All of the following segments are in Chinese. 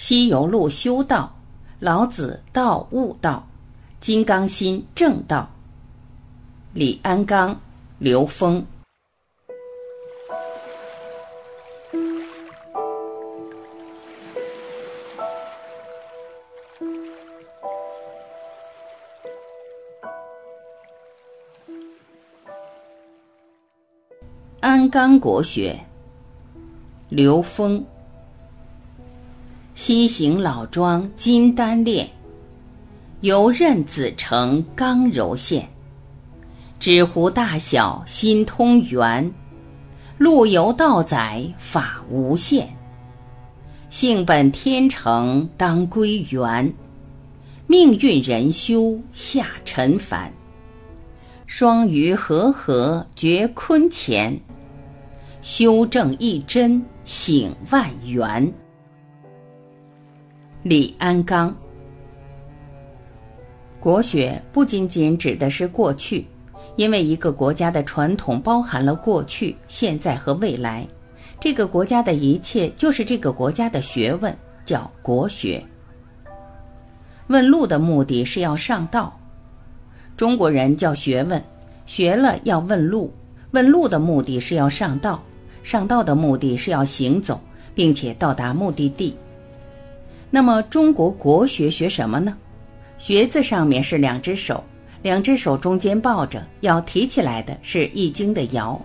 西游路修道，老子道悟道，金刚心正道。李安刚、刘峰。安刚国学，刘峰。西行老庄金丹炼，游刃子成刚柔线。纸糊大小心通圆，路由道载法无限。性本天成当归元，命运人修下尘凡。双鱼和合绝坤乾，修正一真醒万缘。李安刚，国学不仅仅指的是过去，因为一个国家的传统包含了过去、现在和未来，这个国家的一切就是这个国家的学问，叫国学。问路的目的是要上道，中国人叫学问，学了要问路，问路的目的是要上道，上道的目的是要行走，并且到达目的地。那么中国国学学什么呢？学字上面是两只手，两只手中间抱着，要提起来的是《易经》的爻。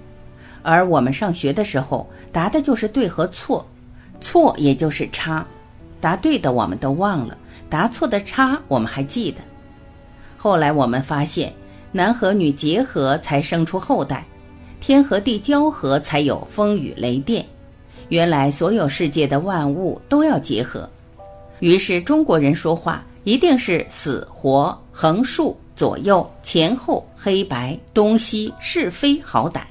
而我们上学的时候答的就是对和错，错也就是差，答对的我们都忘了，答错的差我们还记得。后来我们发现，男和女结合才生出后代，天和地交合才有风雨雷电。原来所有世界的万物都要结合。于是中国人说话一定是死活、横竖、左右、前后、黑白、东西、是非、好歹。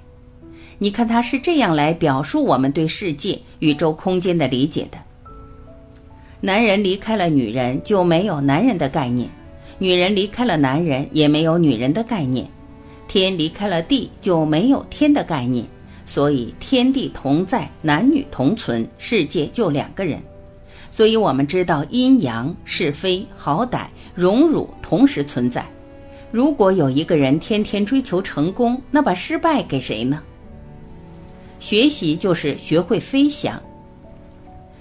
你看他是这样来表述我们对世界、宇宙空间的理解的。男人离开了女人就没有男人的概念，女人离开了男人也没有女人的概念，天离开了地就没有天的概念。所以天地同在，男女同存，世界就两个人。所以我们知道阴阳是非好歹荣辱同时存在。如果有一个人天天追求成功，那把失败给谁呢？学习就是学会飞翔。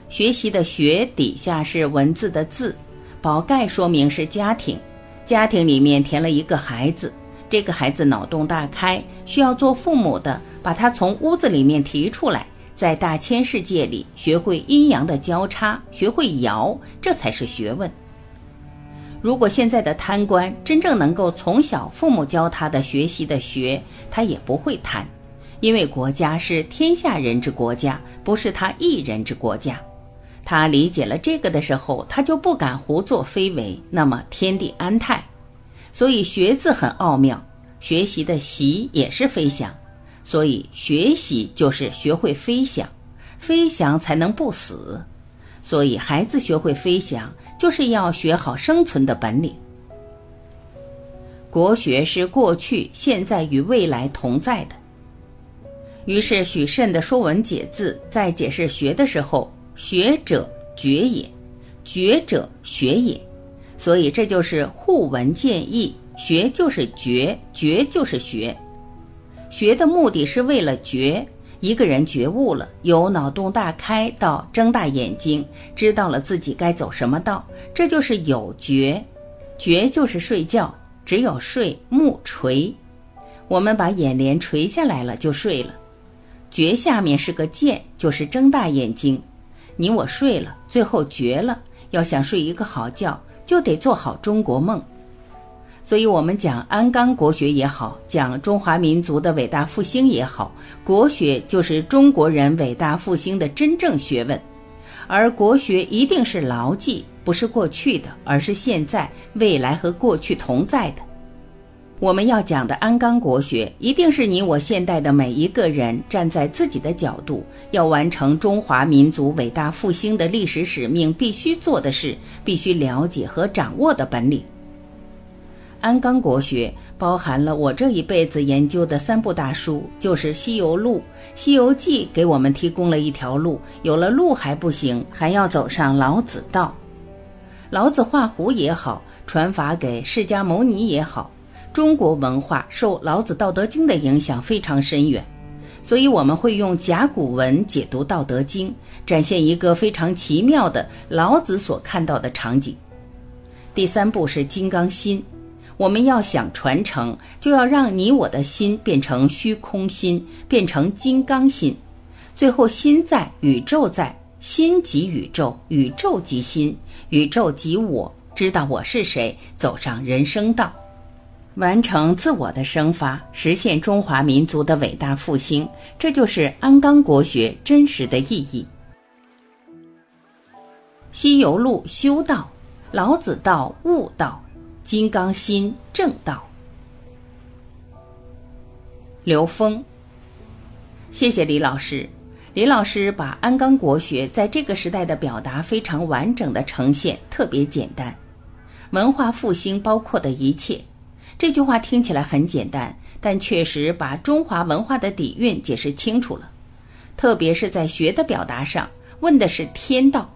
学习的学底下是文字的字，宝盖说明是家庭，家庭里面填了一个孩子，这个孩子脑洞大开，需要做父母的把他从屋子里面提出来。在大千世界里，学会阴阳的交叉，学会爻，这才是学问。如果现在的贪官真正能够从小父母教他的学习的学，他也不会贪，因为国家是天下人之国家，不是他一人之国家。他理解了这个的时候，他就不敢胡作非为，那么天地安泰。所以学字很奥妙，学习的习也是飞翔。所以，学习就是学会飞翔，飞翔才能不死。所以，孩子学会飞翔，就是要学好生存的本领。国学是过去、现在与未来同在的。于是，许慎的《说文解字》在解释“学”的时候，“学者觉也，觉者学也”，所以这就是互文见义，学就是觉，觉就是学。学的目的是为了觉，一个人觉悟了，由脑洞大开到睁大眼睛，知道了自己该走什么道，这就是有觉。觉就是睡觉，只有睡目垂，我们把眼帘垂下来了就睡了。觉下面是个见，就是睁大眼睛。你我睡了，最后觉了。要想睡一个好觉，就得做好中国梦。所以，我们讲安钢国学也好，讲中华民族的伟大复兴也好，国学就是中国人伟大复兴的真正学问。而国学一定是牢记，不是过去的，而是现在、未来和过去同在的。我们要讲的安钢国学，一定是你我现代的每一个人站在自己的角度，要完成中华民族伟大复兴的历史使命，必须做的事，必须了解和掌握的本领。安纲国学包含了我这一辈子研究的三部大书，就是《西游录》《西游记》，给我们提供了一条路。有了路还不行，还要走上老子道。老子画胡也好，传法给释迦牟尼也好，中国文化受老子《道德经》的影响非常深远，所以我们会用甲骨文解读《道德经》，展现一个非常奇妙的老子所看到的场景。第三步是金刚心。我们要想传承，就要让你我的心变成虚空心，变成金刚心。最后，心在，宇宙在，心即宇宙，宇宙即心，宇宙即我。知道我是谁，走上人生道，完成自我的生发，实现中华民族的伟大复兴。这就是安纲国学真实的意义。西游路修道，老子道悟道。金刚心正道，刘峰，谢谢李老师。李老师把安钢国学在这个时代的表达非常完整的呈现，特别简单。文化复兴包括的一切，这句话听起来很简单，但确实把中华文化的底蕴解释清楚了。特别是在学的表达上，问的是天道。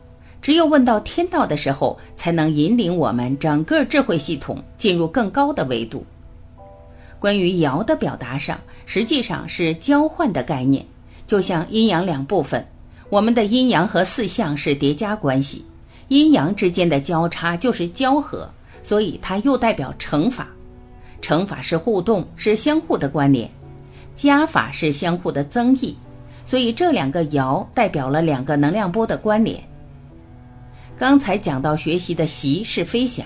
只有问到天道的时候，才能引领我们整个智慧系统进入更高的维度。关于爻的表达上，实际上是交换的概念，就像阴阳两部分，我们的阴阳和四象是叠加关系，阴阳之间的交叉就是交合，所以它又代表乘法。乘法是互动，是相互的关联；加法是相互的增益，所以这两个爻代表了两个能量波的关联。刚才讲到学习的习是飞翔，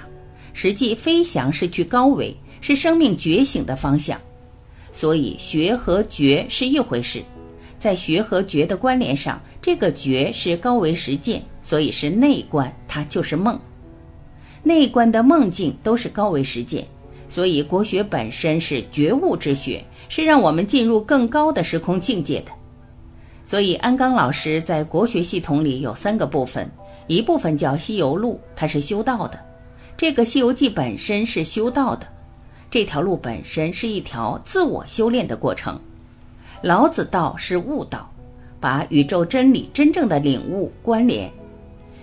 实际飞翔是去高维，是生命觉醒的方向。所以学和觉是一回事，在学和觉的关联上，这个觉是高维实践，所以是内观，它就是梦。内观的梦境都是高维实践，所以国学本身是觉悟之学，是让我们进入更高的时空境界的。所以安刚老师在国学系统里有三个部分。一部分叫《西游路》，它是修道的；这个《西游记》本身是修道的，这条路本身是一条自我修炼的过程。老子道是悟道，把宇宙真理真正的领悟关联。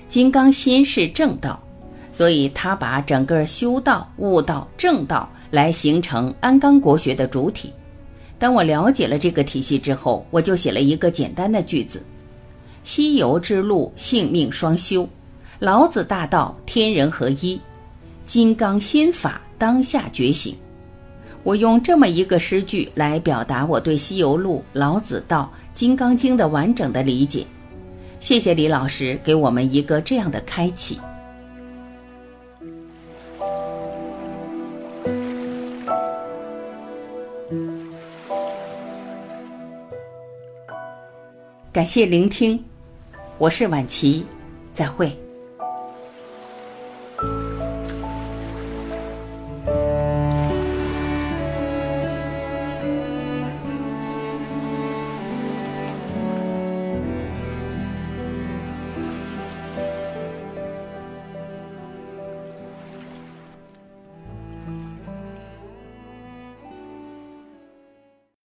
金刚心是正道，所以他把整个修道、悟道、正道来形成安纲国学的主体。当我了解了这个体系之后，我就写了一个简单的句子。西游之路，性命双修；老子大道，天人合一；金刚心法，当下觉醒。我用这么一个诗句来表达我对西游路、老子道、金刚经的完整的理解。谢谢李老师给我们一个这样的开启。感谢聆听。我是晚琪，再会。